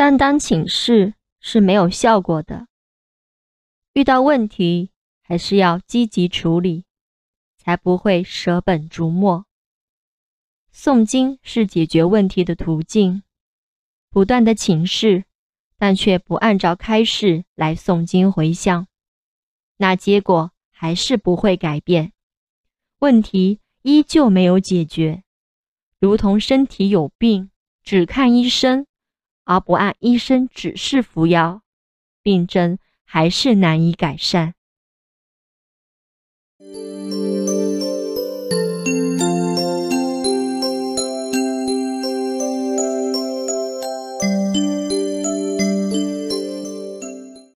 单单请示是没有效果的，遇到问题还是要积极处理，才不会舍本逐末。诵经是解决问题的途径，不断的请示，但却不按照开示来诵经回向，那结果还是不会改变，问题依旧没有解决。如同身体有病，只看医生，而不按医生指示服药，病症还是难以改善。